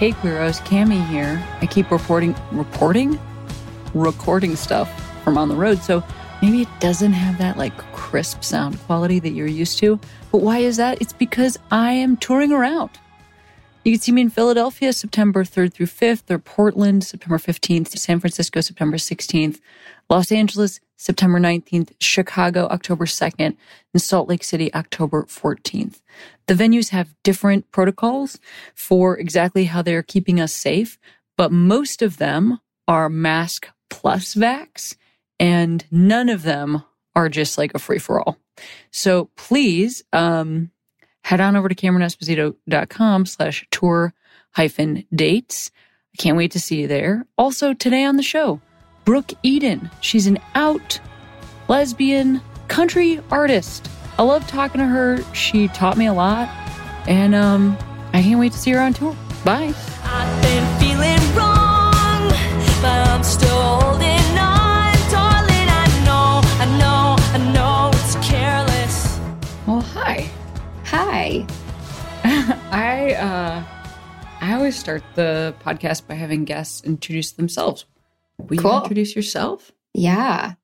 Hey Queeros, Cami here. I keep reporting, reporting, recording stuff from on the road, so maybe it doesn't have that like crisp sound quality that you're used to. But why is that? It's because I am touring around. You can see me in Philadelphia September 3rd through 5th, or Portland September 15th, San Francisco September 16th, Los Angeles September 19th, Chicago October 2nd, and Salt Lake City October 14th. The venues have different protocols for exactly how they're keeping us safe, but most of them are mask plus vax, and none of them are just like a free for all. So please, um, head on over to CameronEsposito.com slash tour hyphen dates. I can't wait to see you there. Also, today on the show, Brooke Eden. She's an out lesbian country artist. I love talking to her. She taught me a lot. And um, I can't wait to see her on tour. Bye. I've been feeling wrong, but I'm still holding on. Darling, I know, I know, I know it's careless. Well, hi. Hi. I uh I always start the podcast by having guests introduce themselves. Will you introduce yourself? Yeah.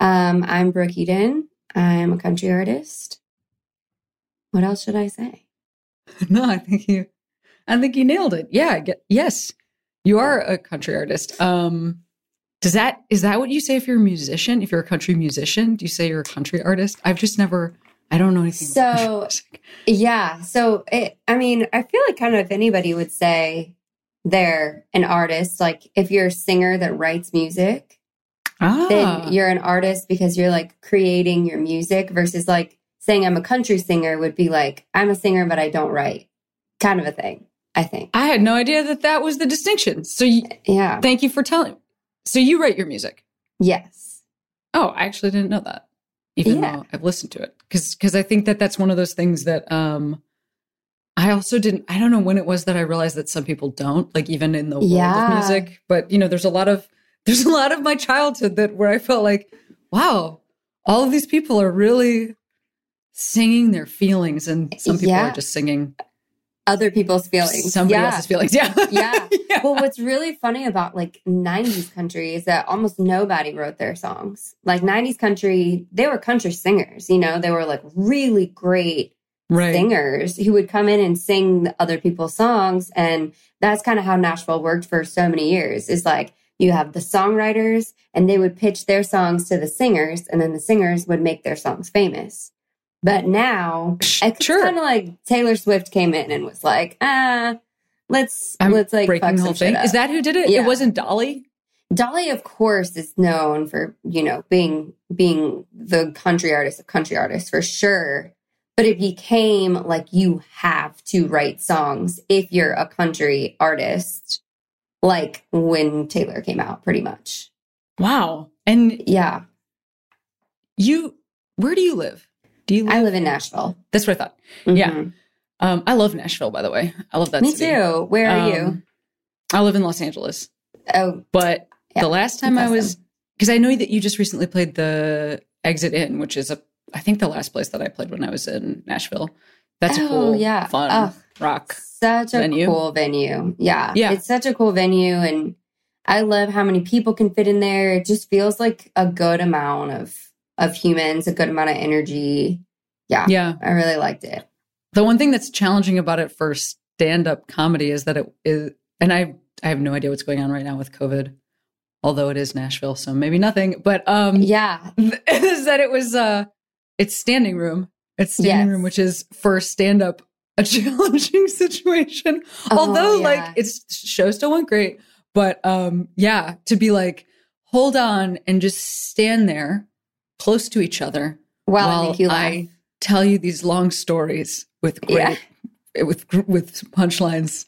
Um, I'm Brooke Eden. I'm a country artist. What else should I say? no, I think you I think you nailed it. Yeah, ge- yes. You are a country artist. Um does that is that what you say if you're a musician? If you're a country musician, do you say you're a country artist? I've just never I don't know anything about So- music. Yeah. So it, I mean, I feel like kind of if anybody would say they're an artist, like if you're a singer that writes music, Ah. then you're an artist because you're like creating your music versus like saying I'm a country singer would be like, I'm a singer, but I don't write kind of a thing, I think. I had no idea that that was the distinction. So you, Yeah. thank you for telling. So you write your music. Yes. Oh, I actually didn't know that, even Yeah. though I've listened to it. Because I think that that's one of those things that um, I also didn't. I don't know when it was that I realized that some people don't like even in the world Yeah. of music. But you know, there's a lot of there's a lot of my childhood that where I felt like, wow, all of these people are really singing their feelings, and some people Yeah. are just singing Other people's feelings. somebody yeah. else's feelings. Yeah, Yeah. well, what's really funny about like 90s country is that almost nobody wrote their songs. Like 90s country, they were country singers, you know, they were like really great right. singers who would come in and sing other people's songs. And that's kind of how Nashville worked for so many years is like you have the songwriters and they would pitch their songs to the singers and then the singers would make their songs famous. But now it's Sure. kind of like Taylor Swift came in and was like, ah, let's I'm let's like breaking fuck the whole thing. Is that who did it? Yeah. It wasn't Dolly. Dolly, of course, is known for you know being being the country artist of country artists for sure. But it became like you have to write songs if you're a country artist, like when Taylor came out, pretty much. Wow. And Yeah, you, where do you live? Do you live? I live in Nashville. That's what I thought. Yeah. Mhm. Um, I love Nashville, by the way. I love that me city. too. Where are you? Um, I live in Los Angeles. Oh, But Yeah, the last time I was, awesome. because I know that you just recently played the Exit Inn, which is a, I think the last place that I played when I was in Nashville. That's a Oh, cool, yeah. fun Oh, rock. such a venue. cool venue. Yeah. Yeah. It's such a cool venue. And I love how many people can fit in there. It just feels like a good amount of of humans, a good amount of energy. Yeah. Yeah. I really liked it. The one thing that's challenging about it for stand up comedy is that it is, and I, I have no idea what's going on right now with COVID, although it is Nashville, so maybe nothing. But um, Yeah. is that it was uh it's standing room it's standing Yes. room which is for stand up a challenging situation Oh, although yeah. like it's show still went great but um yeah to be like hold on and just stand there close to each other Well, while I you. I tell you these long stories with great Yeah. with with punchlines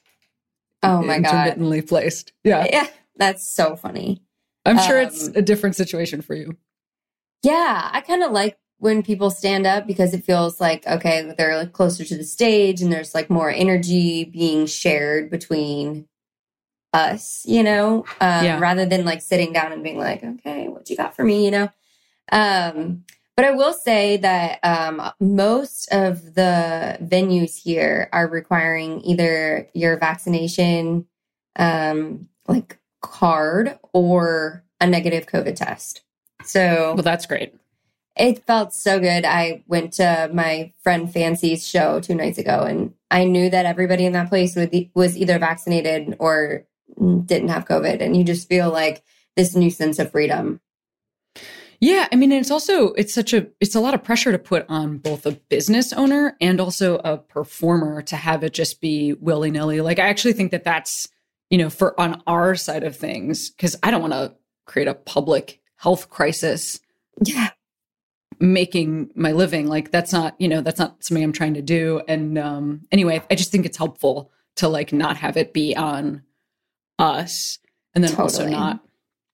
Oh my God. intermittently placed. Yeah. Yeah, that's so funny. I'm sure it's Um, a different situation for you. Yeah, I kind of like when people stand up because it feels like okay, they're like closer to the stage and there's like more energy being shared between us, you know, um, Yeah. rather than like sitting down and being like, okay, what you got for me, you know. Um, but I will say that um, most of the venues here are requiring either your vaccination, um, like card, or a negative COVID test. So Well, that's great. It felt so good. I went to my friend Fancy's show two nights ago, and I knew that everybody in that place would be, was either vaccinated or didn't have COVID, and you just feel like this new sense of freedom. Yeah, I mean, it's also it's such a it's a lot of pressure to put on both a business owner and also a performer to have it just be willy nilly. Like, I actually think that that's you know for on our side of things because I don't want to create a public health crisis Yeah, making my living. Like, that's not you know that's not something I'm trying to do. And um anyway, I just think it's helpful to like not have it be on us, and then also not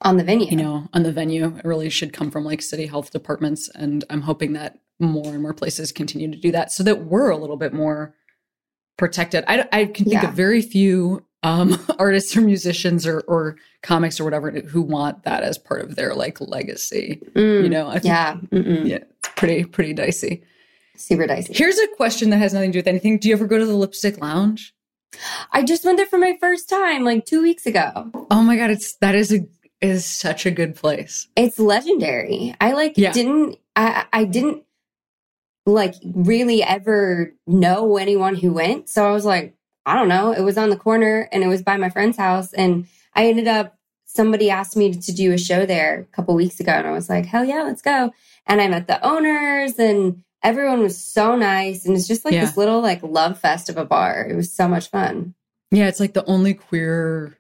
on the venue. you know, on the venue. It really should come from like city health departments. And I'm hoping that more and more places continue to do that so that we're a little bit more protected. I, I can think Yeah. of very few um, artists or musicians or, or comics or whatever who want that as part of their like legacy. Mm, You know, I think yeah, mm-mm. yeah, it's pretty, pretty dicey. super dicey. Here's a question that has nothing to do with anything. Do you ever go to the lipstick lounge? I just went there for my first time like two weeks ago. Oh my God. It's, that is a, is such a good place. It's legendary. I like Yeah. didn't I I didn't like really ever know anyone who went. So I was like, I don't know. It was on the corner and it was by my friend's house and I ended up somebody asked me to do a show there a couple weeks ago and I was like, "Hell yeah, let's go." And I met the owners and everyone was so nice and it's just like Yeah. this little like love fest of a bar. It was so much fun. Yeah, it's like the only queer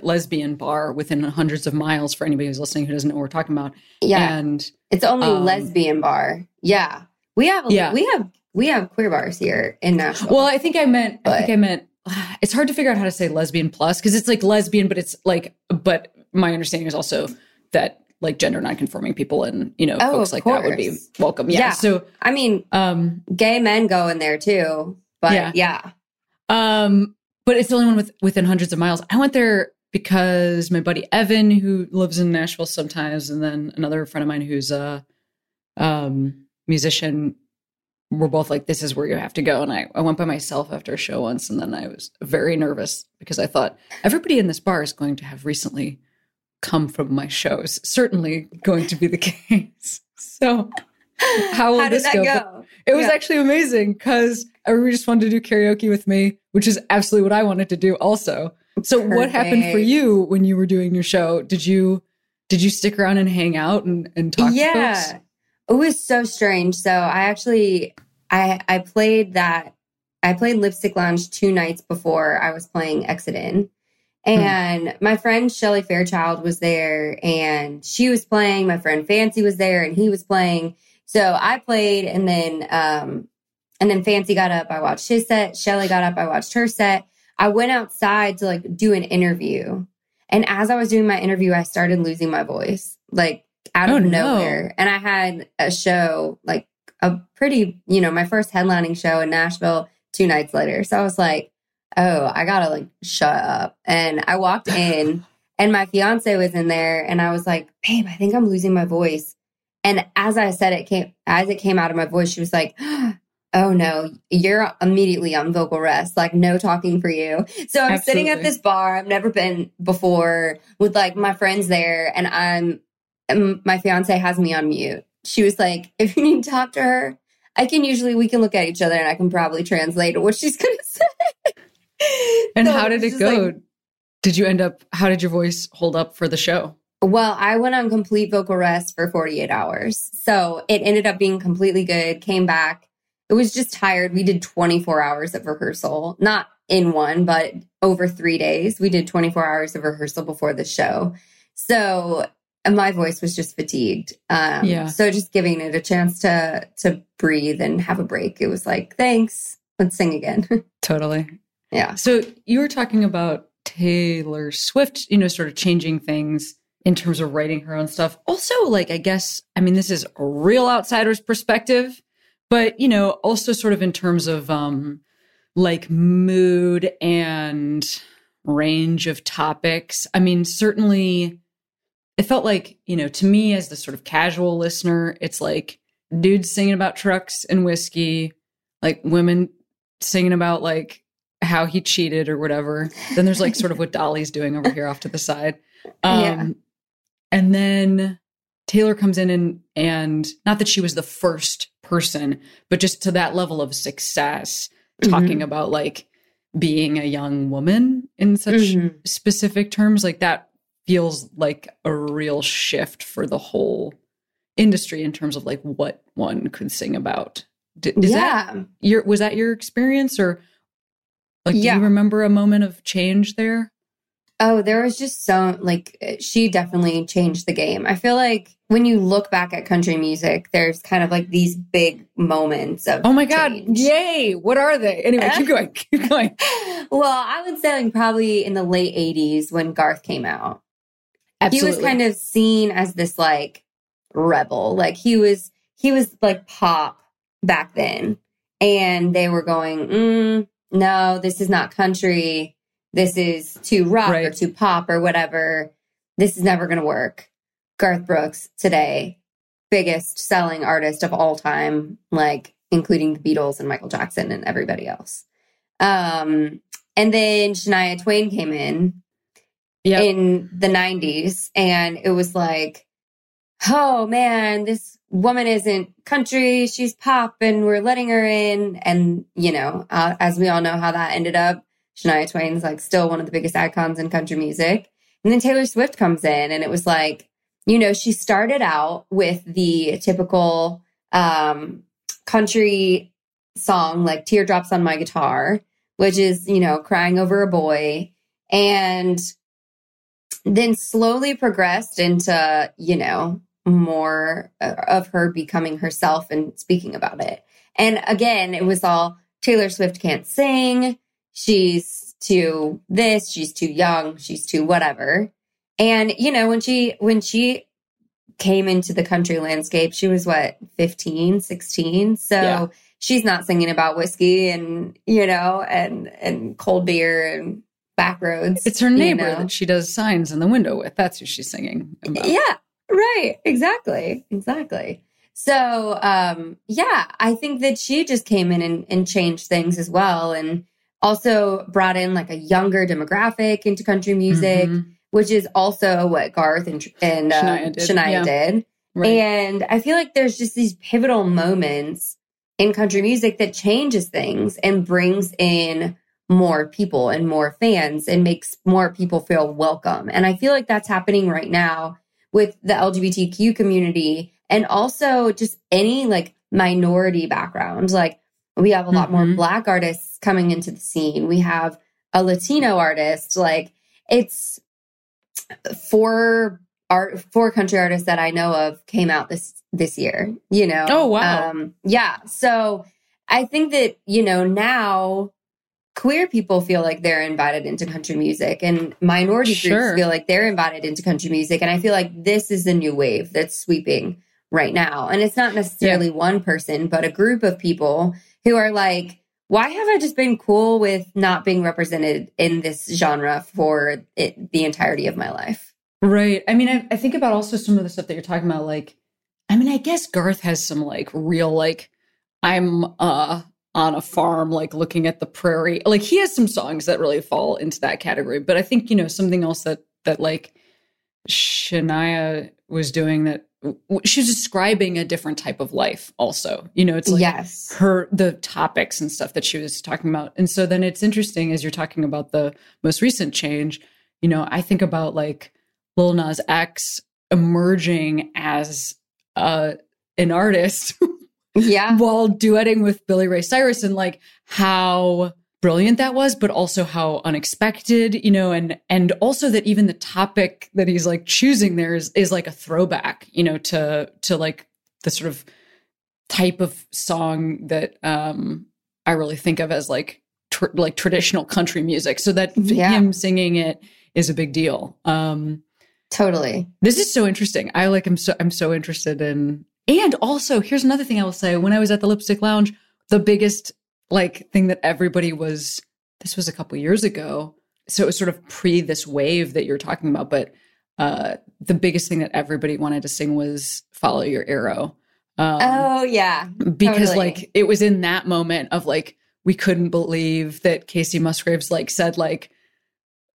lesbian bar within hundreds of miles for anybody who's listening who doesn't know what we're talking about. Yeah. And It's only Um, lesbian bar. Yeah. We have Yeah. we have we have queer bars here in Nashville. well, I think I meant I think I meant it's hard to figure out how to say lesbian plus because it's like lesbian, but it's like but my understanding is also that like gender nonconforming people and you know Oh, folks like that would be welcome. Yeah. Yeah. So I mean, um gay men go in there too. But Yeah. yeah. Um, but it's the only one with within hundreds of miles. I went there because my buddy Evan, who lives in Nashville sometimes, and then another friend of mine who's a um, musician, were both like, "This is where you have to go." And I, I went by myself after a show once, and then I was very nervous because I thought everybody in this bar is going to have recently come from my shows. Certainly going to be the case. So how will How this go? go? It was Yeah. actually amazing because everybody just wanted to do karaoke with me, which is absolutely what I wanted to do also. So what happened for you when you were doing your show? Did you did you stick around and hang out and, and talk to yeah. It was so strange. So I actually I I played that I played Lipstick Lounge two nights before I was playing Exit Inn. And my friend Shelly Fairchild was there and she was playing. My friend Fancy was there and he was playing. So I played and then um and then Fancy got up, I watched his set. Shelly got up, I watched her set. I went outside to like do an interview. And as I was doing my interview, I started losing my voice. Like out Oh, of no. nowhere. And I had a show, like a pretty, you know, my first headlining show in Nashville two nights later. So I was like, oh, I gotta like shut up. And I walked in and my fiance was in there and I was like, babe, I think I'm losing my voice. And as I said it came as it came out of my voice, she was like, Oh no, you're immediately on vocal rest, like no talking for you. So I'm sitting at this bar I've never been before with like my friends there, and I'm and my fiance has me on mute. She was like, if you need to talk to her, I can usually we can look at each other and I can probably translate what she's gonna say. And So how did it's it go? like- did you end up how did your voice hold up for the show? Well, I went on complete vocal rest for 48 hours. So it ended up being completely good. Came back. It was just tired. We did 24 hours of rehearsal, not in one, but over three days. We did 24 hours of rehearsal before the show. So and my voice was just fatigued. Um, Yeah. So just giving it a chance to to breathe and have a break. It was like, thanks. Let's sing again. Totally. Yeah. So you were talking about Taylor Swift, you know, sort of changing things in terms of writing her own stuff. Also, like, I guess, I mean, this is a real outsider's perspective, but, you know, also sort of in terms of um like mood and range of topics. I mean, certainly it felt like, you know, to me as the sort of casual listener, it's like dudes singing about trucks and whiskey, like women singing about like how he cheated or whatever. Then there's like sort of what Dolly's doing over here off to the side. Um Yeah. and then Taylor comes in and and not that she was the first person, but just to that level of success, talking about like being a young woman in such Mhm. specific terms, like that feels like a real shift for the whole industry in terms of like what one could sing about. D- Is that yeah. your was that your experience or like do Yeah. you remember a moment of change there? Oh, there was just so like she definitely changed the game. I feel like when you look back at country music, there's kind of like these big moments of Oh my god, change. yay. What are they? Anyway, keep going. Keep going. well, I would say like probably in the late 80s when Garth came out. Absolutely. He was kind of seen as this like rebel. Like he was he was like pop back then. And they were going, mm, no, this is not country. This is too rock or too pop or whatever. This is never gonna work. Garth Brooks today, biggest selling artist of all time, like including the Beatles and Michael Jackson and everybody else. Um, and then Shania Twain came in yeah. in the 90s and it was like oh man this woman isn't country she's pop and we're letting her in. And you know uh, as we all know how that ended up shania twain's like still one of the biggest icons in country music. And then taylor swift comes in and it was like you know she started out with the typical um country song like teardrops on my guitar which is you know crying over a boy. And then slowly progressed into you know more uh, of her becoming herself and speaking about it. And again it was all taylor swift can't sing. She's too this she's too young she's too whatever. And you know when she when she came into the country landscape she was what 15 16 so Yeah. she's not singing about whiskey and you know and and cold beer and back roads It's her you neighbor know? that she does signs in the window with. That's who she's singing about. Yeah, right. Exactly. Exactly. So, um, yeah, I think that she just came in and, and changed things as well. And also brought in like a younger demographic into country music, Mhm. which is also what Garth and, and um, Shania Shania, did, did. Right. And I feel like there's just these pivotal moments in country music that changes things and brings in more people and more fans and makes more people feel welcome. And I feel like that's happening right now with the LGBTQ community and also just any like minority background. Like we have a lot more Mhm. black artists coming into the scene. We have a Latino artist. Like it's four art four country artists that I know of came out this this year, you know. Oh, wow. Um yeah. So I think that, you know, now queer people feel like they're invited into country music and minority Sure. groups feel like they're invited into country music. And I feel like this is the new wave that's sweeping right now. And it's not necessarily one person, but a group of people who are like, why have I just been cool with not being represented in this genre for it, the entirety of my life? Right. I mean, I, I think about also some of the stuff that you're talking about. Like, I mean, I guess Garth has some like real, like, I'm uh on a farm, like looking at the prairie. Like, he has some songs that really fall into that category. But I think, you know, something else that, that like Shania was doing that she was describing a different type of life also. You know, it's like, yes. her the topics and stuff that she was talking about and so then it's interesting as you're talking about the most recent change you know i think about like lil nas x emerging as uh an artist Yeah. while duetting with billy ray cyrus and like how brilliant that was but also how unexpected you know and and also that even the topic that he's like choosing there is is like a throwback you know to to like the sort of type of song that um I really think of as like tr- like traditional country music. So that Yeah. him singing it is a big deal. Um, Totally. this is so interesting. I like. I'm so. I'm so interested in. And also, here's another thing I will say. When I was at the Lipstick Lounge, the biggest like thing that everybody was. This was a couple years ago, so it was sort of pre this wave that you're talking about. But uh, the biggest thing that everybody wanted to sing was "Follow Your Arrow." Um, oh yeah. because totally. like it was in that moment of like we couldn't believe that Kacey Musgraves like said like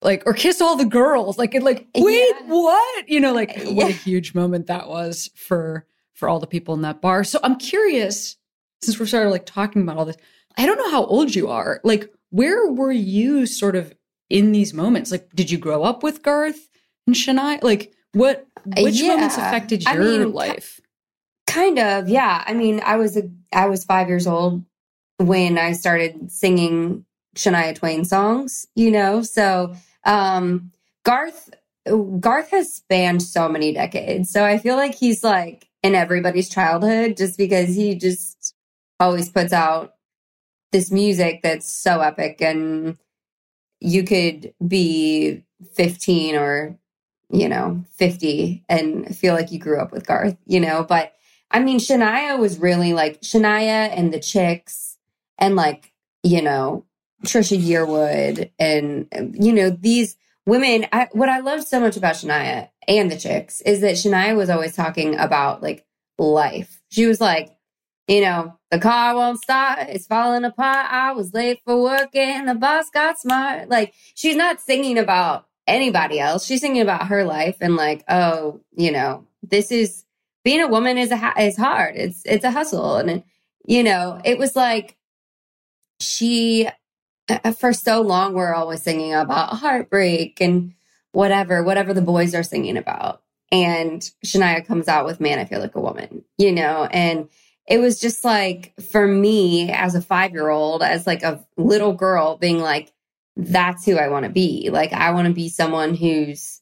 like or kiss all the girls like it like wait Yeah. what you know like what a huge moment that was for for all the people in that bar so i'm curious since we're started like talking about all this i don't know how old you are like where were you sort of in these moments like did you grow up with garth and shania like what which moments Yeah. affected I your mean, life Kind of, yeah. I mean, I was a I was five years old when I started singing Shania Twain songs, you know. So um Garth Garth has spanned so many decades. So I feel like he's like in everybody's childhood just because he just always puts out this music that's so epic. And you could be 15 or you know 50 and feel like you grew up with Garth, you know, but I mean, Shania was really like Shania and the Chicks and like, you know, Trisha Yearwood and, you know, these women. I, what I loved so much about Shania and the Chicks is that Shania was always talking about like life. She was like, you know, the car won't start. It's falling apart. I was late for work and the boss got smart. Like, she's not singing about anybody else. She's singing about her life and like, oh, you know, this is being a woman is a is hard. It's it's a hustle, and you know, it was like she for so long we're always singing about heartbreak and whatever, whatever the boys are singing about. And Shania comes out with "Man, I Feel Like a Woman," you know, and it was just like for me as a five year old, as like a little girl, being like, "That's who I want to be." Like, I want to be someone who's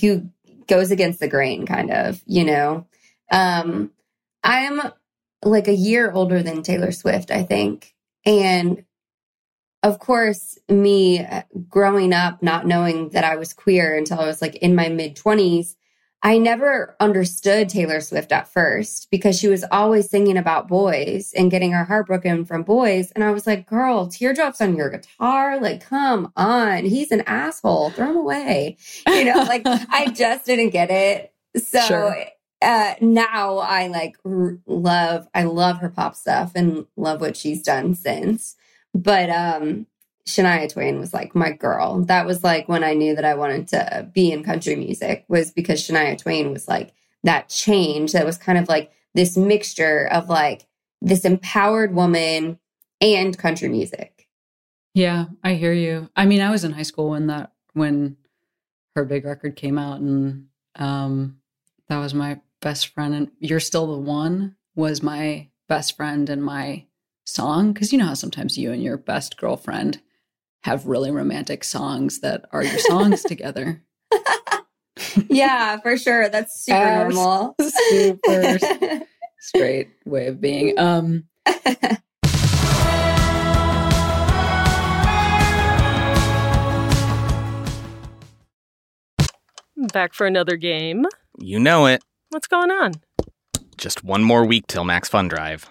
who goes against the grain, kind of, you know. Um, I'm like a year older than Taylor Swift, I think. And of course, me uh, growing up, not knowing that I was queer until I was like in my mid 20s, I never understood Taylor Swift at first because she was always singing about boys and getting her heart broken from boys. And I was like, girl, teardrops on your guitar? Like, come on. He's an asshole. Throw him away. You know, like I just didn't get it. So Sure. uh now I like r- love I love her pop stuff and love what she's done since. But um Shania Twain was like my girl. That was like when I knew that I wanted to be in country music was because Shania Twain was like that change that was kind of like this mixture of like this empowered woman and country music. Yeah, I hear you. I mean, I was in high school when that when her big record came out, and um, that was my best friend. And "You're Still the One" was my best friend and my song because you know how sometimes you and your best girlfriend have really romantic songs that are your songs together. yeah, for sure. That's super Abs- normal. Super straight way of being. Um, Back for another game. You know it. What's going on? Just one more week till Max Fun Drive.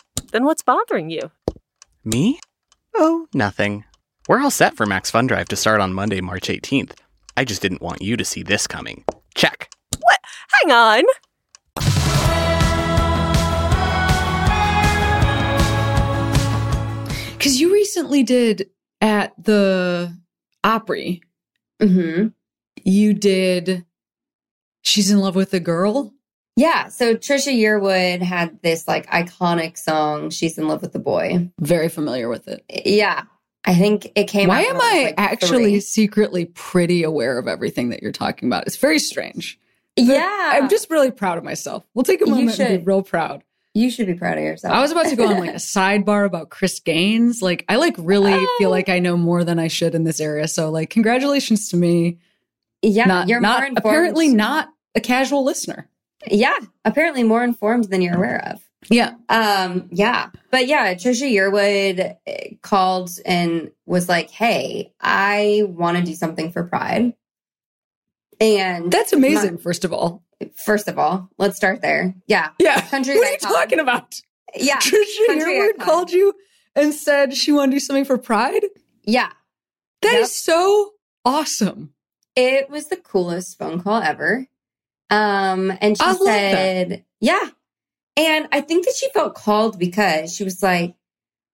Then what's bothering you? Me? Oh, nothing. We're all set for Max Fun Drive to start on Monday, March 18th. I just didn't want you to see this coming. Check. What? Hang on. because you recently did at the Opry, hmm you did She's in Love with a Girl. Yeah. So Trisha Yearwood had this like iconic song, She's in Love with the Boy. Very familiar with it. Yeah. I think it came. Why out am I like, actually three. secretly pretty aware of everything that you're talking about? It's very strange. Yeah, I'm just really proud of myself. We'll take a You moment and be real proud. You should be proud of yourself. I was about to go on like a sidebar about Chris Gaines. Like, I like really oh. feel Oh. like I know more than I should in this area. So, like, congratulations to me. yeah, not, you're not more informed. apparently not a casual listener. Yeah, apparently more informed than you're aware of. Yeah. Um, yeah. But yeah, Trisha Yearwood eh, called and was like, Hey, I want to do something for Pride. And That's amazing, first of all. first of all, let's start there. Yeah. Yeah. Country what are you icon. talking about? Yeah. Trisha country Yearwood icon. called you and said she wanted to do something for Pride? Yeah. That is Yep. so awesome. It was the coolest phone call ever. Um, and she I said, Yeah. And I think that she felt called because she was like,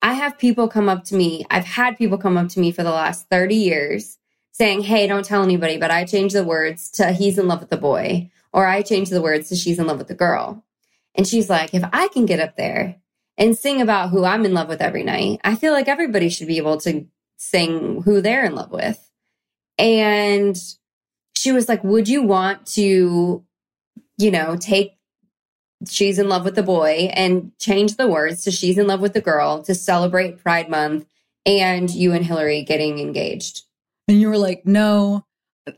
I have people come up to me. I've had people come up to me for the last 30 years saying, Hey, don't tell anybody, but I changed the words to he's in love with the boy, or I changed the words to she's in love with the girl. And she's like, If I can get up there and sing about who I'm in love with every night, I feel like everybody should be able to sing who they're in love with. And she was like, Would you want to, you know, take She's in Love with the Boy and change the words to She's in Love with the Girl to celebrate Pride Month and you and Hilary getting engaged? And you were like, no,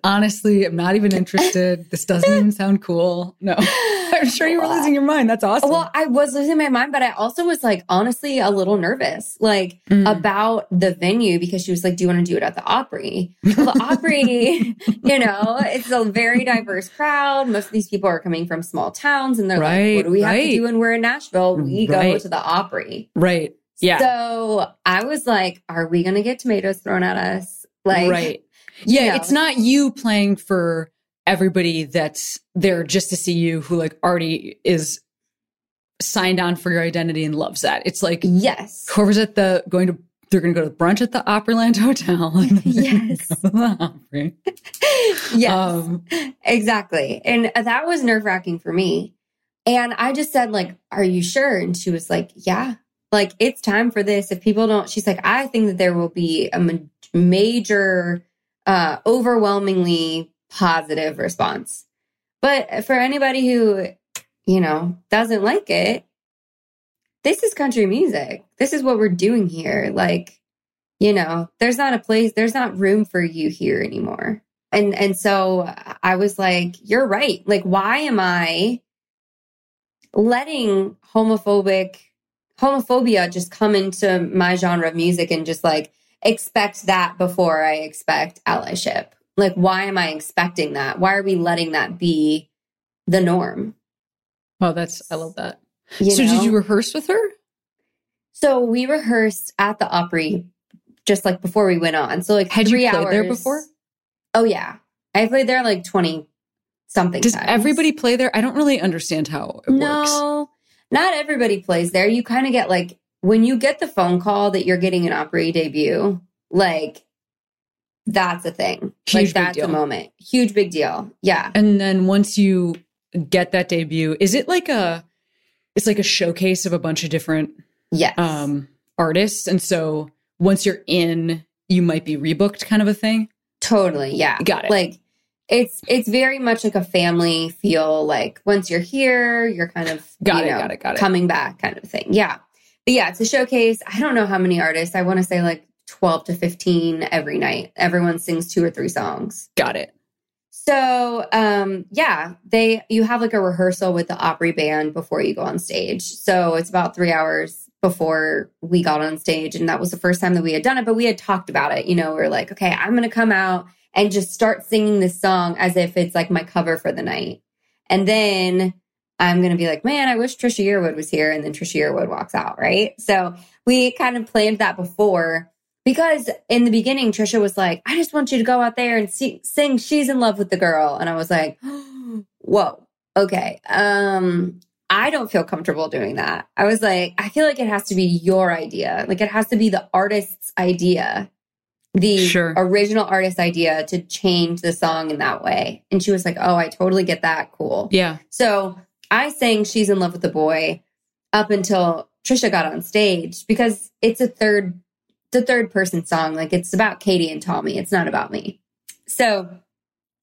honestly, I'm not even interested. This doesn't even sound cool. No. I'm sure you were losing your mind. That's awesome. Well, I was losing my mind, but I also was like, honestly, a little nervous, like Mm. about the venue because she was like, Do you want to do it at the Opry? Well, the Opry, you know, it's a very diverse crowd. Most of these people are coming from small towns and they're like, What do we have to right. do when we're in Nashville? We go to the Opry. right. Yeah. So I was like, Are we going to get tomatoes thrown at us? Like, right. you Yeah. know. It's not you playing for everybody that's there just to see you who like already is signed on for your identity and loves that. It's like Yes. whoever's at the going to they're going to go to brunch at the Opryland Hotel. And then they're gonna Yes. the Opry. yes. Um, Exactly. And that was nerve wracking for me. And I just said, like, are you sure? And she was like, yeah, like it's time for this. If people don't, she's like, I think that there will be a ma- major, uh, overwhelmingly positive response. But for anybody who, you know, doesn't like it, this is country music. This is what we're doing here. Like, you know, there's not a place, there's not room for you here anymore. And and so I was like, you're right. Like, why am I letting homophobic homophobia just come into my genre of music and just like expect that before I expect allyship? Like, why am I expecting that? Why are we letting that be the norm? oh, that's I love that. You so know? did you rehearse with her? So we rehearsed at the Opry just like before we went on. So like Had you three played hours there before? Oh yeah, I played there like twenty something. Does times. everybody play there? I don't really understand how it works. No, not everybody plays there. You kind of get like when you get the phone call that you're getting an Opry debut, like that's a thing. Huge like big that's deal. a moment. Huge big deal. Yeah. And then once you get that debut, is it like a it's like a showcase of a bunch of different Yes. um artists and so once you're in you might be rebooked kind of a thing. Totally. Yeah. Got it. Like it's it's very much like a family feel. Like once you're here, you're kind of Got you it, know, got it, got it. coming back kind of thing. Yeah. But yeah, it's a showcase. I don't know how many artists. I want to say like 12 to 15 every night. Everyone sings two or three songs. Got it. So um yeah, they you have like a rehearsal with the Opry band before you go on stage. So it's about three hours before we got on stage. And that was the first time that we had done it, but we had talked about it. You know, we are like, okay, I'm gonna come out and just start singing this song as if it's like my cover for the night. And then I'm gonna be like, man, I wish Trisha Yearwood was here. And then Trisha Yearwood walks out, right? So we kind of planned that before because in the beginning, Trisha was like, I just want you to go out there and see, sing She's in Love with the Girl. And I was like, whoa, okay. Um, I don't feel comfortable doing that. I was like, I feel like it has to be your idea. Like it has to be the artist's idea, the Sure. original artist's idea to change the song in that way. And she was like, oh, I totally get that. Cool. Yeah. So I sang She's in Love with the Boy up until Trisha got on stage because it's a third a third person song. Like it's about Katie and Tommy. It's not about me. So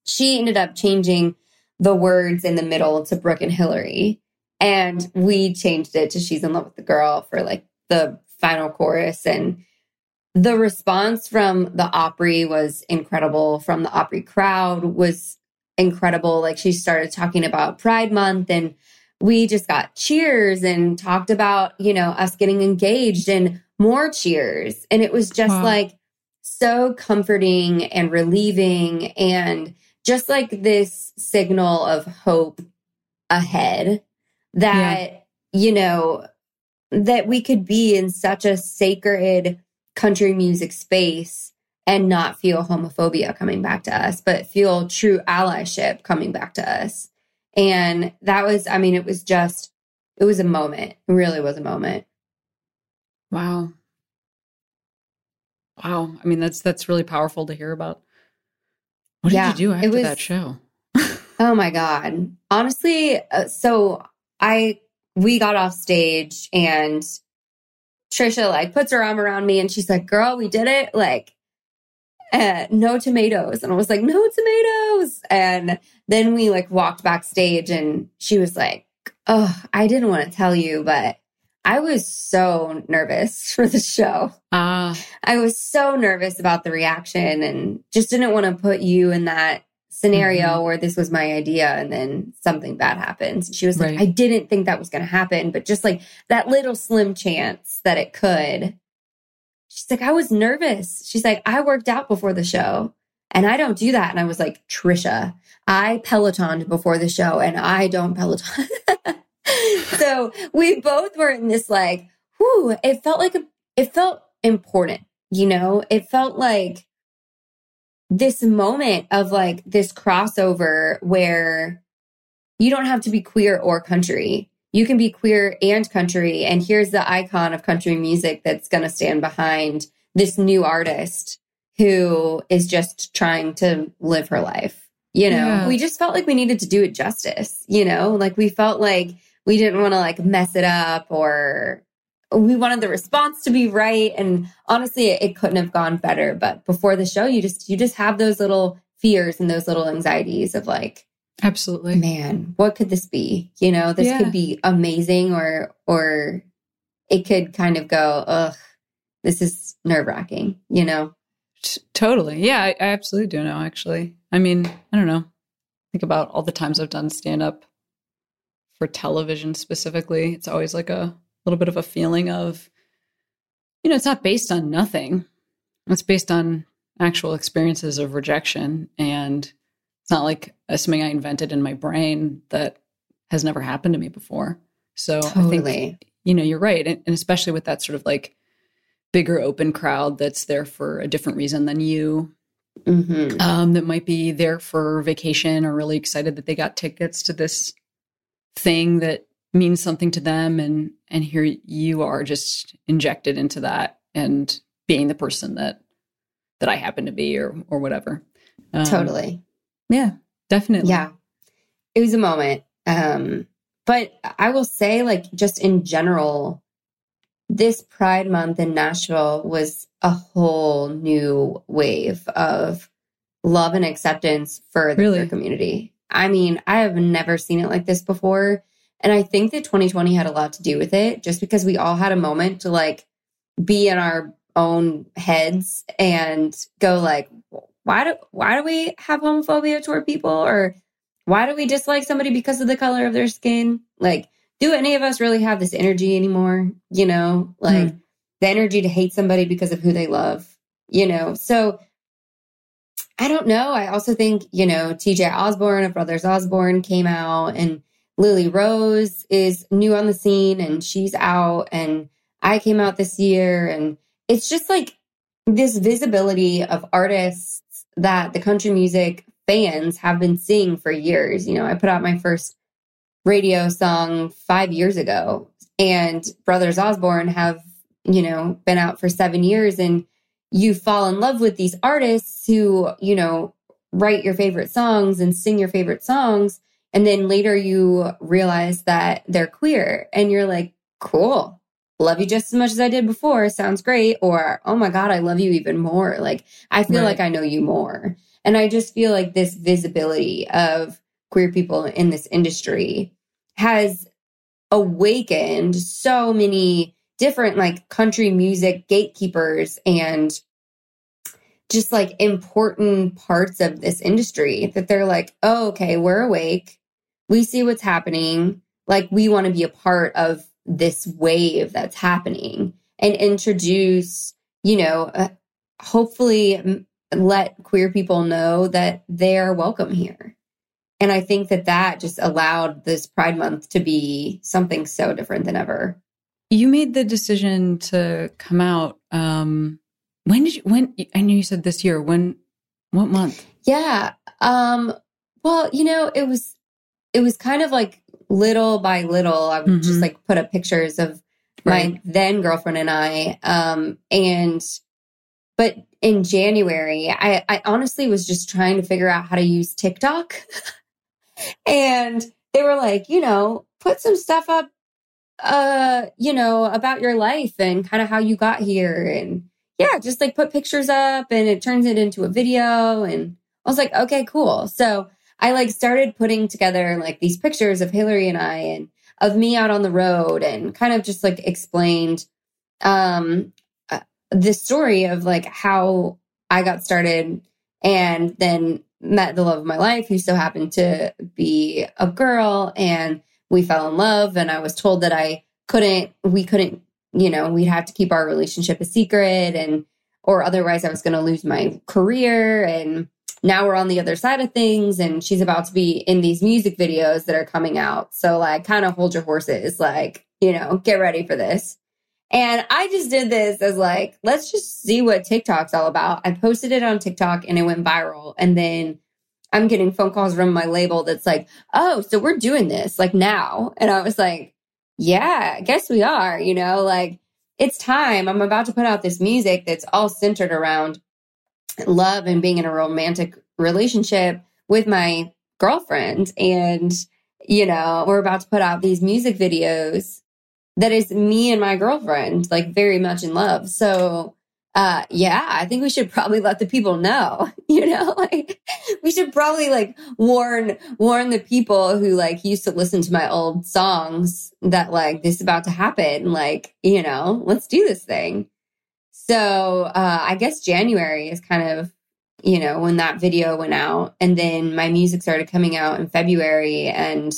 she ended up changing the words in the middle to Brooke and Hilary. And we changed it to She's in Love with the Girl for like the final chorus. And the response from the Opry was incredible, from the Opry crowd was incredible. Like she started talking about Pride Month and we just got cheers and talked about, you know, us getting engaged and more cheers. And it was just Wow. like so comforting and relieving and just like this signal of hope ahead that, you know, that we could be in such a sacred country music space and not feel homophobia coming back to us, but feel true allyship coming back to us. And that was, I mean, it was just, it was a moment. It really was a moment. Wow. Wow. I mean, that's that's really powerful to hear about. What did Yeah, you do after was- that show? Oh my God. Honestly, uh, so I, we got off stage and Trisha like puts her arm around me and she's like, girl, we did it. Like, uh, no tomatoes. And I was like, no tomatoes. And then we like walked backstage and she was like, oh, I didn't want to tell you, but I was so nervous for the show. Ah, I was so nervous about the reaction and just didn't want to put you in that scenario where this was my idea and then something bad happens. She was like, Right. I didn't think that was going to happen, but just like that little slim chance that it could. She's like, I was nervous. She's like, I worked out before the show and I don't do that. And I was like, Trisha, I Pelotoned before the show and I don't Peloton. so we both were in this like, whew, it felt like a, it felt important, you know, it felt like this moment of like this crossover where you don't have to be queer or country. You can be queer and country. And here's the icon of country music that's going to stand behind this new artist who is just trying to live her life. You know, Yeah. we just felt like we needed to do it justice, you know, like we felt like we didn't want to like mess it up or we wanted the response to be right. And honestly, it, it couldn't have gone better. But before the show, you just, you just have those little fears and those little anxieties of like, absolutely. man, what could this be? You know, this Yeah. could be amazing or, or it could kind of go, ugh, this is nerve wracking, you know? T- totally. Yeah, I, I absolutely do know, actually. I mean, I don't know. Think about all the times I've done stand up for television specifically. It's always like a little bit of a feeling of, you know, it's not based on nothing, it's based on actual experiences of rejection. And it's not like something I invented in my brain that has never happened to me before. So I think Totally. you know, you're right. And, and especially with that sort of like bigger open crowd that's there for a different reason than you, hmm um, that might be there for vacation or really excited that they got tickets to this thing that means something to them. And, and here you are just injected into that and being the person that, that I happen to be or, or whatever. Um, Totally. Yeah, definitely. Yeah. It was a moment. Um, but I will say, like, just in general, this Pride Month in Nashville was a whole new wave of love and acceptance for the Really? queer community. I mean, I have never seen it like this before. And I think that 2020 had a lot to do with it, just because we all had a moment to like be in our own heads and go like, why do why do we have homophobia toward people? Or why do we dislike somebody because of the color of their skin? Like do any of us really have this energy anymore? You know like hmm. the energy to hate somebody because of who they love you know? So i don't know i also think you know tj osborne of brothers osborne came out and lily rose is new on the scene and she's out and i came out this year and it's just like this visibility of artists that the country music fans have been seeing for years. You know, I put out my first radio song five years ago, and Brothers Osborne have, you know, been out for seven years. And you fall in love with these artists who, you know, write your favorite songs and sing your favorite songs. And then later you realize that they're queer, and you're like, cool. love you just as much as I did before. Sounds great. Or, oh my God, I love you even more. Like, I feel Right. like I know you more. And I just feel like this visibility of queer people in this industry has awakened so many different like country music gatekeepers and just like important parts of this industry that they're like, oh, okay, we're awake. We see what's happening. Like, we want to be a part of this wave that's happening and introduce, you know, uh, hopefully let queer people know that they are welcome here. And I think that that just allowed this Pride Month to be something so different than ever. You made the decision to come out. Um, when did you? When I know you said this year. When? What month? Yeah. Um, well, you know, it was it was kind of like little by little. I would just Mhm. like put up pictures of my then girlfriend and I. Um, and but in January, I, I honestly was just trying to figure out how to use TikTok. and they were like, you know, put some stuff up uh, you know, about your life and kind of how you got here and yeah, just like put pictures up and it turns it into a video and I was like, okay, cool. So I like started putting together like these pictures of Hilary and I and of me out on the road and kind of just like explained um uh, the story of like how I got started and then met the love of my life who so happened to be a girl and we fell in love and I was told that I couldn't we couldn't you know we'd have to keep our relationship a secret and or otherwise I was going to lose my career and now we're on the other side of things and she's about to be in these music videos that are coming out. So like kind of hold your horses like you know get ready for this. And I just did this as like let's just see what TikTok's all about. I posted it on TikTok and it went viral and then I'm getting phone calls from my label that's like oh, so we're doing this like now. And I was like, yeah, I guess we are, you know, like it's time. I'm about to put out this music that's all centered around love and being in a romantic relationship with my girlfriend. And, you know, we're about to put out these music videos that is me and my girlfriend, like very much in love. So, uh, yeah, I think we should probably let the people know, you know, like we should probably like warn, warn the people who like used to listen to my old songs that like this is about to happen. Like, you know, let's do this thing. So, uh, I guess January is kind of, you know, when that video went out and then my music started coming out in February and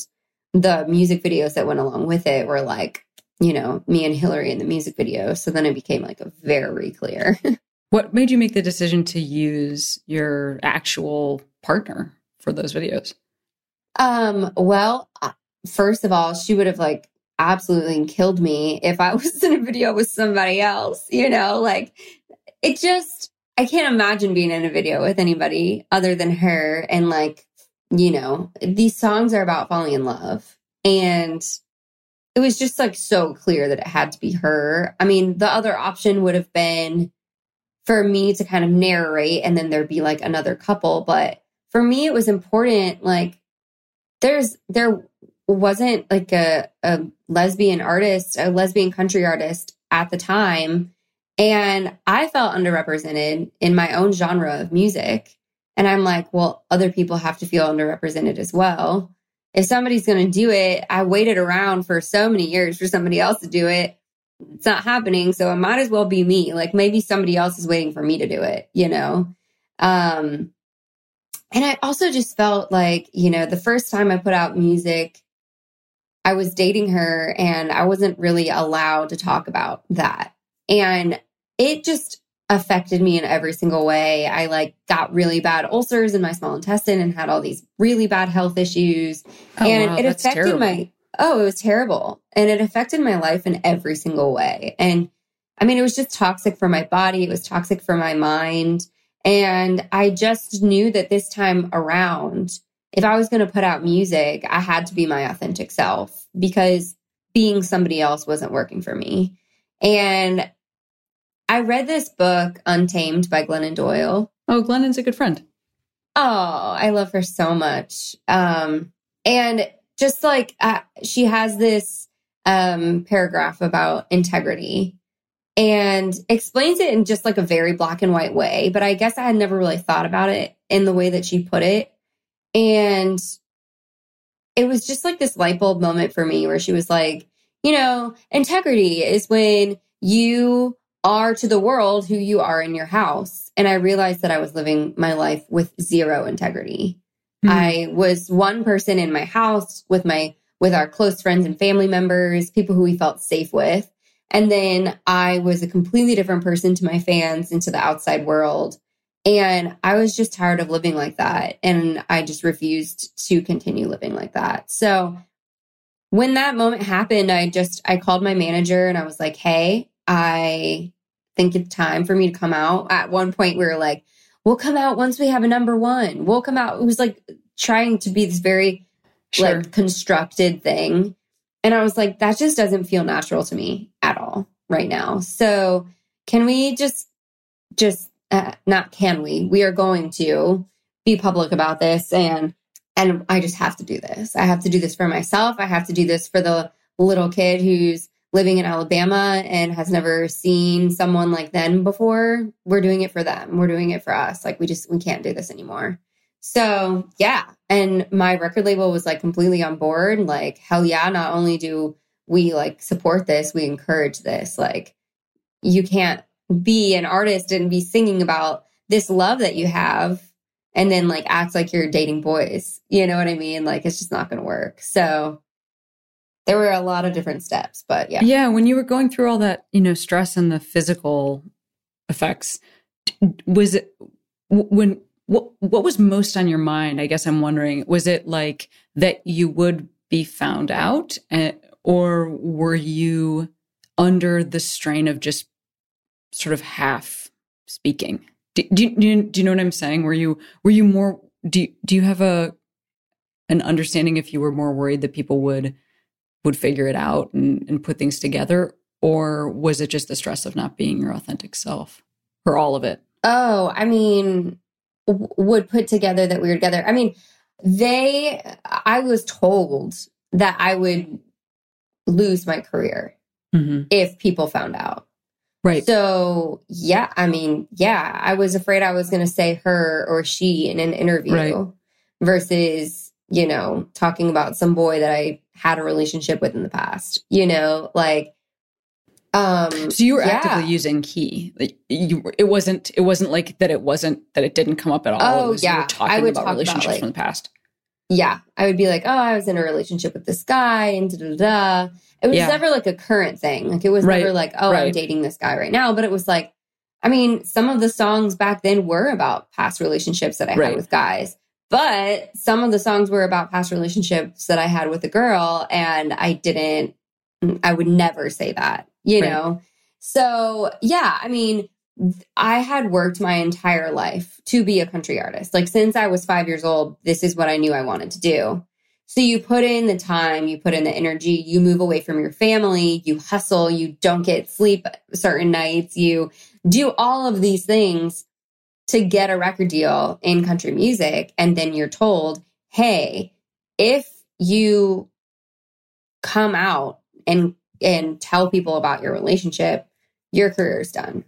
the music videos that went along with it were like, you know, me and Hilary in the music video. So then it became like a very clear. What made you make the decision to use your actual partner for those videos? Um, well, uh, first of all, she would have like absolutely killed me if I was in a video with somebody else, you know, like it just, I can't imagine being in a video with anybody other than her. And like, you know, these songs are about falling in love. And it was just like so clear that it had to be her. I mean, the other option would have been for me to kind of narrate and then there'd be like another couple. But for me, it was important, like, there's there wasn't like a, a lesbian artist, a lesbian country artist at the time. And I felt underrepresented in my own genre of music. And I'm like, well, other people have to feel underrepresented as well. If somebody's going to do it, I waited around for so many years for somebody else to do it. It's not happening. So it might as well be me. Like maybe somebody else is waiting for me to do it, you know? Um, and I also just felt like, you know, the first time I put out music, I was dating her and I wasn't really allowed to talk about that. And it just affected me in every single way. I like got really bad ulcers in my small intestine and had all these really bad health issues. Oh, and wow, it that's affected terrible. my, oh, it was terrible. And it affected my life in every single way. And I mean, it was just toxic for my body. It was toxic for my mind. And I just knew that this time around, if I was going to put out music, I had to be my authentic self because being somebody else wasn't working for me. And I read this book, Untamed by Glennon Doyle. Oh, Glennon's a good friend. Oh, I love her so much. Um, and just like uh, she has this um, paragraph about integrity and explains it in just like a very black and white way. But I guess I had never really thought about it in the way that she put it. And it was just like this light bulb moment for me where she was like, you know, integrity is when you are to the world who you are in your house. And I realized that I was living my life with zero integrity. Hmm. I was one person in my house with my with our close friends and family members, people who we felt safe with. And then I was a completely different person to my fans and to the outside world. And I was just tired of living like that. And I just refused to continue living like that. So when that moment happened, I just, I called my manager and I was like, hey, I think it's time for me to come out. At one point, we were like, we'll come out once we have a number one. We'll come out. It was like trying to be this very Sure. like constructed thing. And I was like, that just doesn't feel natural to me at all right now. So can we just, just, uh, not can we, we are going to be public about this and, and I just have to do this. I have to do this for myself. I have to do this for the little kid who's living in Alabama and has never seen someone like them before. We're doing it for them. We're doing it for us. Like we just, we can't do this anymore. So yeah. And my record label was like completely on board. Like, hell yeah, not only do we like support this, we encourage this. Like, you can't be an artist and be singing about this love that you have and then like act like you're dating boys. You know what I mean? Like, it's just not going to work. So there were a lot of different steps, but yeah. Yeah, when you were going through all that, you know, stress and the physical effects, was it when what what was most on your mind? I guess I'm wondering, was it like that you would be found out eh, or were you under the strain of just sort of half speaking? Do, do, you- do, you, do you know what I'm saying? Were you were you more do do you have a an understanding if you were more worried that people would would figure it out and, and put things together or was it just the stress of not being your authentic self or all of it Oh, I mean, w- would put together that we were together. I mean, they, I was told that I would lose my career mm-hmm. if people found out. right So, yeah, I mean, yeah, I was afraid I was going to say her or she in an interview Right. versus, you know, talking about some boy that I had a relationship with in the past, you know, like, um, so you were yeah. actively using key Like, you it wasn't it wasn't like that it wasn't that it didn't come up at all Oh, it was you yeah. I would about talk about, relationships like- from the past yeah, I would be like, oh, I was in a relationship with this guy and da da da. It was Yeah. never like a current thing. Like it was Right, never like, oh, I'm dating this guy right now. But it was like, I mean, some of the songs back then were about past relationships that I Right. had with guys. But some of the songs were about past relationships that I had with a girl, and I didn't, I would never say that, you Right. know? So, yeah, I mean, I had worked my entire life to be a country artist. Like since I was five years old, this is what I knew I wanted to do. So you put in the time, you put in the energy, you move away from your family, you hustle, you don't get sleep certain nights, you do all of these things to get a record deal in country music. And then you're told, hey, if you come out and and tell people about your relationship, your career's done.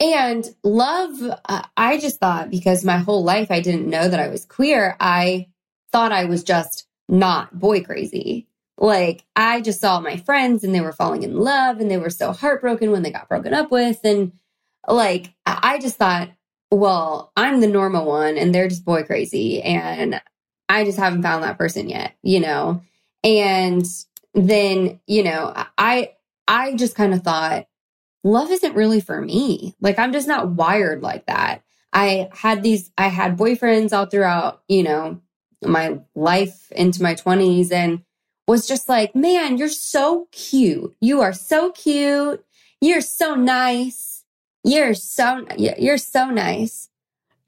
And love, uh, I just thought because my whole life I didn't know that I was queer, I thought I was just not boy crazy. Like I just saw my friends and they were falling in love and they were so heartbroken when they got broken up with. And like I just thought, well, I'm the normal one and they're just boy crazy. And I just haven't found that person yet, you know? And then, you know, I I just kind of thought, love isn't really for me. Like I'm just not wired like that. I had these I had boyfriends all throughout, you know, my life into my 20s and was just like, "Man, you're so cute. You are so cute. You're so nice. You're so you're so nice.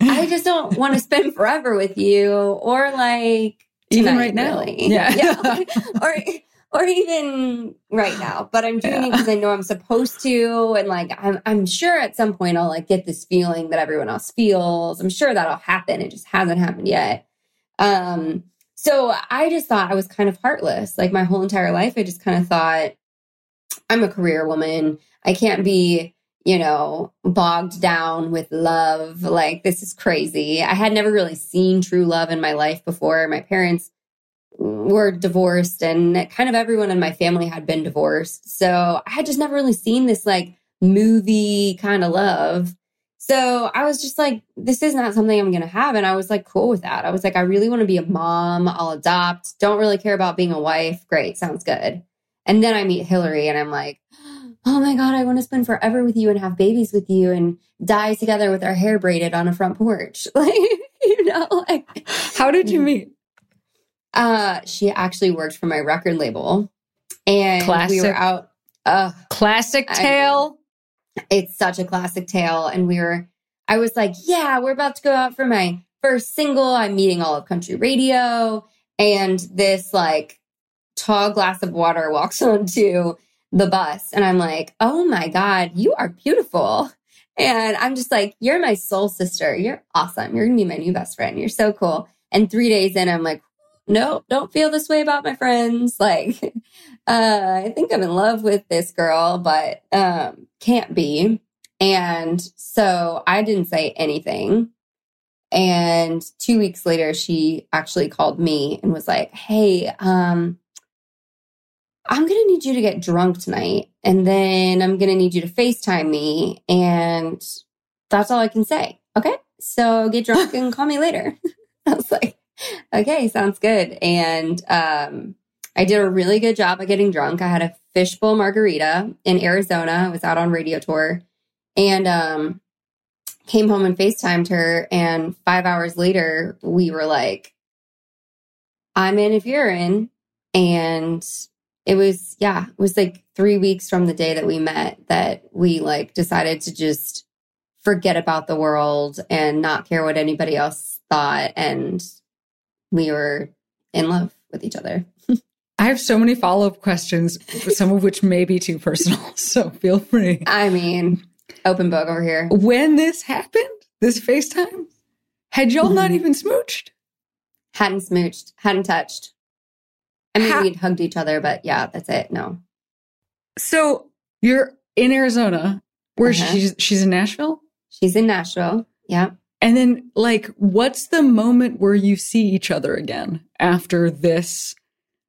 I just don't want to spend forever with you or like Even right now. really. Yeah. or or even right now. But I'm doing it because I know I'm supposed to, and like I'm I'm sure at some point I'll like get this feeling that everyone else feels. I'm sure that'll happen. It just hasn't happened yet. Um. so I just thought I was kind of heartless. Like my whole entire life, I just kind of thought I'm a career woman. I can't be, you know, bogged down with love. Like this is crazy. I had never really seen true love in my life before. My parents were divorced and kind of everyone in my family had been divorced. So I had just never really seen this like movie kind of love. So I was just like, this is not something I'm going to have. And I was like, cool with that. I was like, I really want to be a mom. I'll adopt. Don't really care about being a wife. Great. Sounds good. And then I meet Hilary and I'm like, oh my God, I want to spend forever with you and have babies with you and die together with our hair braided on a front porch. Like, you know, like, How did you meet? uh, she actually worked for my record label and we Classic. were out. Uh, Classic I tale. it's such a classic tale. And we were, I was like, yeah, we're about to go out for my first single. I'm meeting all of country radio. And this like tall glass of water walks onto the bus. And I'm like, oh my God, you are beautiful. And I'm just like, you're my soul sister. You're awesome. You're going to be my new best friend. You're so cool. And three days in, I'm like, no, don't feel this way about my friends. Like, uh, I think I'm in love with this girl, but um, can't be. And so I didn't say anything. And two weeks later, she actually called me and was like, Hey, um, I'm going to need you to get drunk tonight. And then I'm going to need you to FaceTime me. And that's all I can say. Okay. So get drunk and call me later. I was like, okay, sounds good. And um, I did a really good job of getting drunk. I had a fishbowl margarita in Arizona. I was out on radio tour and um, came home and FaceTimed her. And five hours later, we were like, I'm in if you're in. And it was, yeah, it was like three weeks from the day that we met that we like decided to just forget about the world and not care what anybody else thought. And we were in love with each other. I have so many follow up questions, some of which may be too personal. So feel free. I mean, open book over here. When this happened, this FaceTime, had y'all not Mhm. even smooched? Hadn't smooched, hadn't touched. I mean, Ha- we'd hugged each other, but yeah, that's it. No. So you're in Arizona, where Uh-huh. she's she's in Nashville, She's in Nashville. Yeah. and then like, what's the moment where you see each other again after this,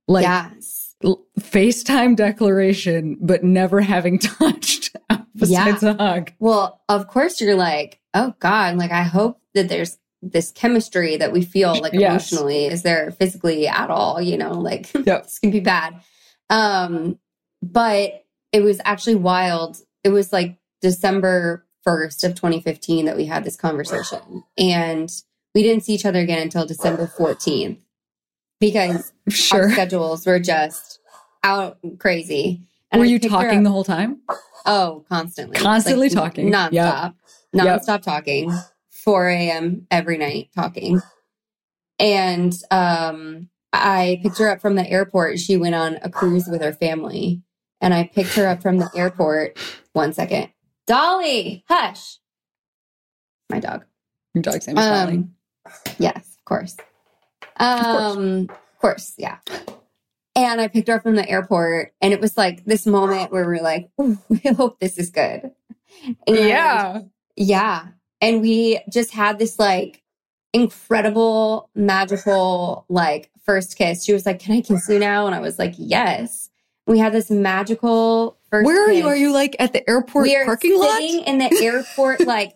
like yes. l- FaceTime declaration, but never having touched besides a hug? Well, of course you're like, oh God, like I hope that there's this chemistry that we feel like Yes. emotionally. Is there physically at all? You know, like Yep. this can be bad. Um, but it was actually wild. It was like December 1st of 2015 that we had this conversation. And we didn't see each other again until December 14th because our Sure. schedules were just out crazy. Were I you talking up- the whole time? Oh, constantly. Constantly talking. Nonstop. Yep. Nonstop talking. 4 a.m. every night talking. And um, I picked her up from the airport. She went on a cruise with her family. And I picked her up from the airport. One second. Dolly, hush. My dog. Your dog's name is Dolly. Um, yes, of course. Um, of course, yeah. And I picked her up from the airport, and it was like this moment where we're like, "We hope this is good." And Yeah. yeah, and we just had this like incredible, magical like first kiss. She was like, "Can I kiss you now?" And I was like, "Yes." We had this magical first. Where are you? Are you like at the airport we are parking lot? in the airport like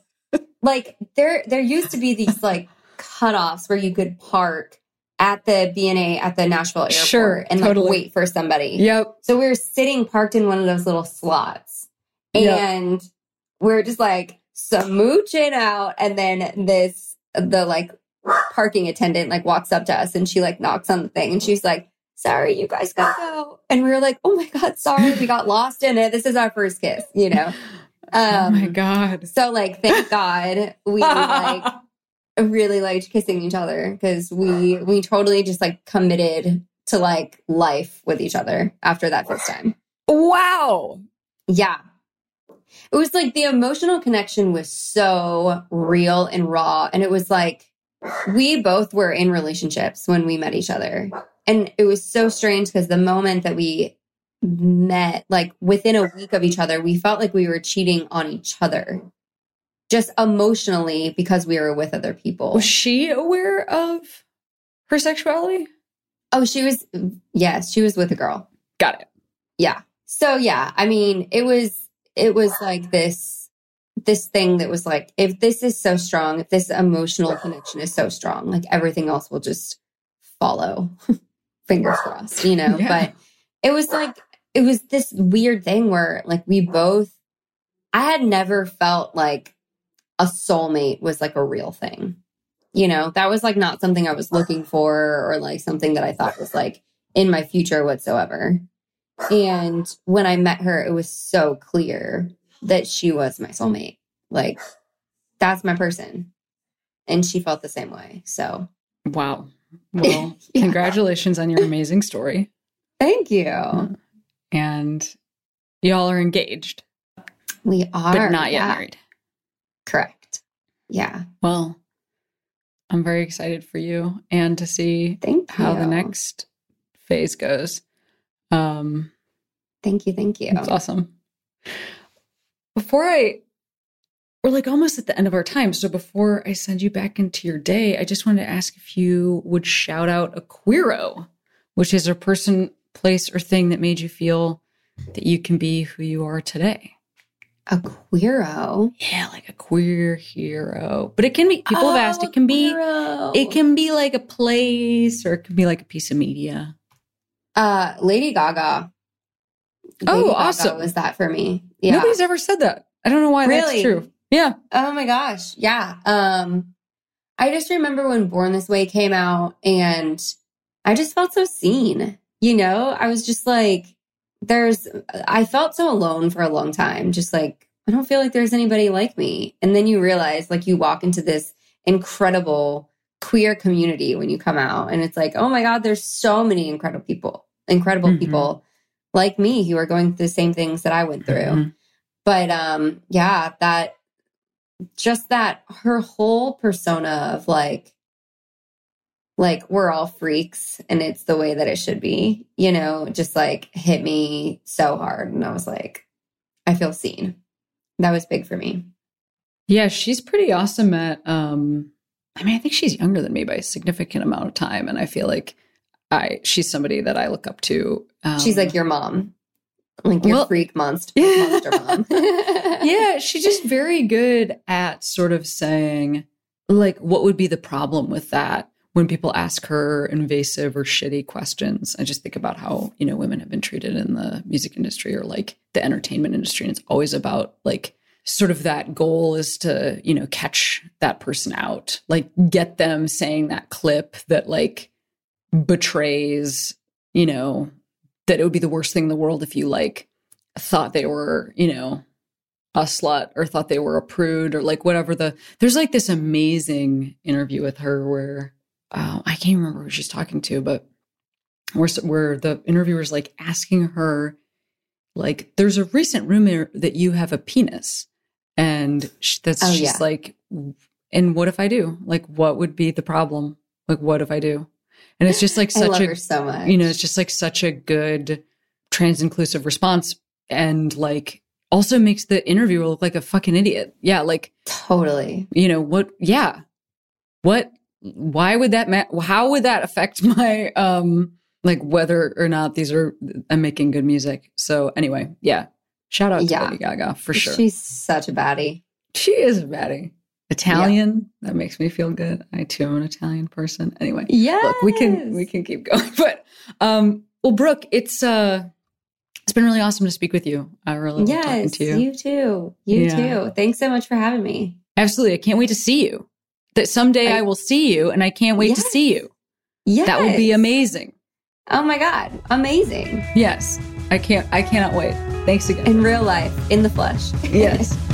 like there there used to be these like cutoffs where you could park at the BNA at the Nashville airport Sure, and like totally. wait for somebody. Yep. So we were sitting parked in one of those little slots. Yep. And we're just like smooching out and then this the like parking attendant like walks up to us and she like knocks on the thing and she's like sorry you guys gotta go. And we were like oh my god sorry we got lost in it. This is our first kiss you know? Oh my um god. so like thank god we like really liked kissing each other because we we totally just like committed to like life with each other after that first time. Wow. yeah it was like the emotional connection was so real and raw and it was like we both were in relationships when we met each other. And it was so strange because the moment that we met, like within a week of each other, we felt like we were cheating on each other just emotionally because we were with other people. Was she aware of her sexuality? oh, she was, yes, she was with a girl. Got it. Yeah. So yeah, I mean, it was it was like this this thing that was like if this is so strong, if this emotional connection is so strong, like everything else will just follow. Fingers crossed, you know. Yeah. But it was like it was this weird thing where like we both I had never felt like a soulmate was like a real thing. You know, that was like not something I was looking for or like something that I thought was like in my future whatsoever. And when I met her, it was so clear that she was my soulmate. Like, that's my person. And she felt the same way. So, Wow. Well, Yeah. congratulations on your amazing story. thank you. And y'all are engaged, We are. but not yet yeah. married. Correct. Yeah. Well, I'm very excited for you and to see Thank how you. the next phase goes. Um, Thank you. Thank you. It's awesome. Before I, we're like almost at the end of our time. So before I send you back into your day, I just wanted to ask if you would shout out a queero, which is a person, place, or thing that made you feel that you can be who you are today. A queero. Yeah, like a queer hero. But it can be, people have asked, Oh, it can be, queero. it can be like a place or it can be like a piece of media. Uh, Lady Gaga. Oh, Lady Gaga awesome. Was that for me? Yeah. Nobody's ever said that. I don't know why Really? that's true. Yeah. Oh my gosh. Yeah. Um I just remember when Born This Way came out and I just felt so seen. You know, I was just like there's I felt so alone for a long time. Just like I don't feel like there's anybody like me. And then you realize like you walk into this incredible queer community when you come out and it's like, "Oh my god, there's so many incredible people. Incredible Mhm. people like me who are going through the same things that I went through." Mhm. but um yeah that just that her whole persona of like like we're all freaks and it's the way that it should be you know just like hit me so hard and i was like i feel seen that was big for me Yeah, she's pretty awesome at um I mean, I think she's younger than me by a significant amount of time and I feel like I she's somebody that I look up to. Um, she's like your mom like your well- freak monster Yeah. monster mom Yeah, she's just very good at sort of saying like what would be the problem with that when people ask her invasive or shitty questions. I just think about how, you know, women have been treated in the music industry or like the entertainment industry and it's always about like sort of that goal is to, you know, catch that person out, like get them saying that clip that like betrays, you know, that it would be the worst thing in the world if you like thought they were, you know, a slut or thought they were a prude or like whatever the there's like this amazing interview with her where uh, I can't remember who she's talking to, but where where the interviewer's like asking her like there's a recent rumor that you have a penis and sh- that's Oh, she's yeah. like and what if I do? Like what would be the problem? Like what if I do? And it's just like such a so much you know it's just like such a good trans inclusive response and like also makes the interviewer look like a fucking idiot. Yeah like totally. you know what yeah. What why would that ma- how would that affect my um like whether or not these are i'm making good music. So anyway yeah. Shout out to Yeah. lady gaga for sure. She's such a baddie. She is a baddie italian? That makes me feel good. I too am an italian person. Anyway yeah look we can we can keep going but um well brooke it's uh it's been really awesome to speak with you. I really love talking yes to you, you too. You Yeah. too. Thanks so much for having me. Absolutely. I can't wait to see you. That someday I, I- will see you and i can't wait to see you. Yes. that will be amazing. Oh my God. Amazing. yes. I can't i cannot wait. Thanks again. In real life, in the flesh. yes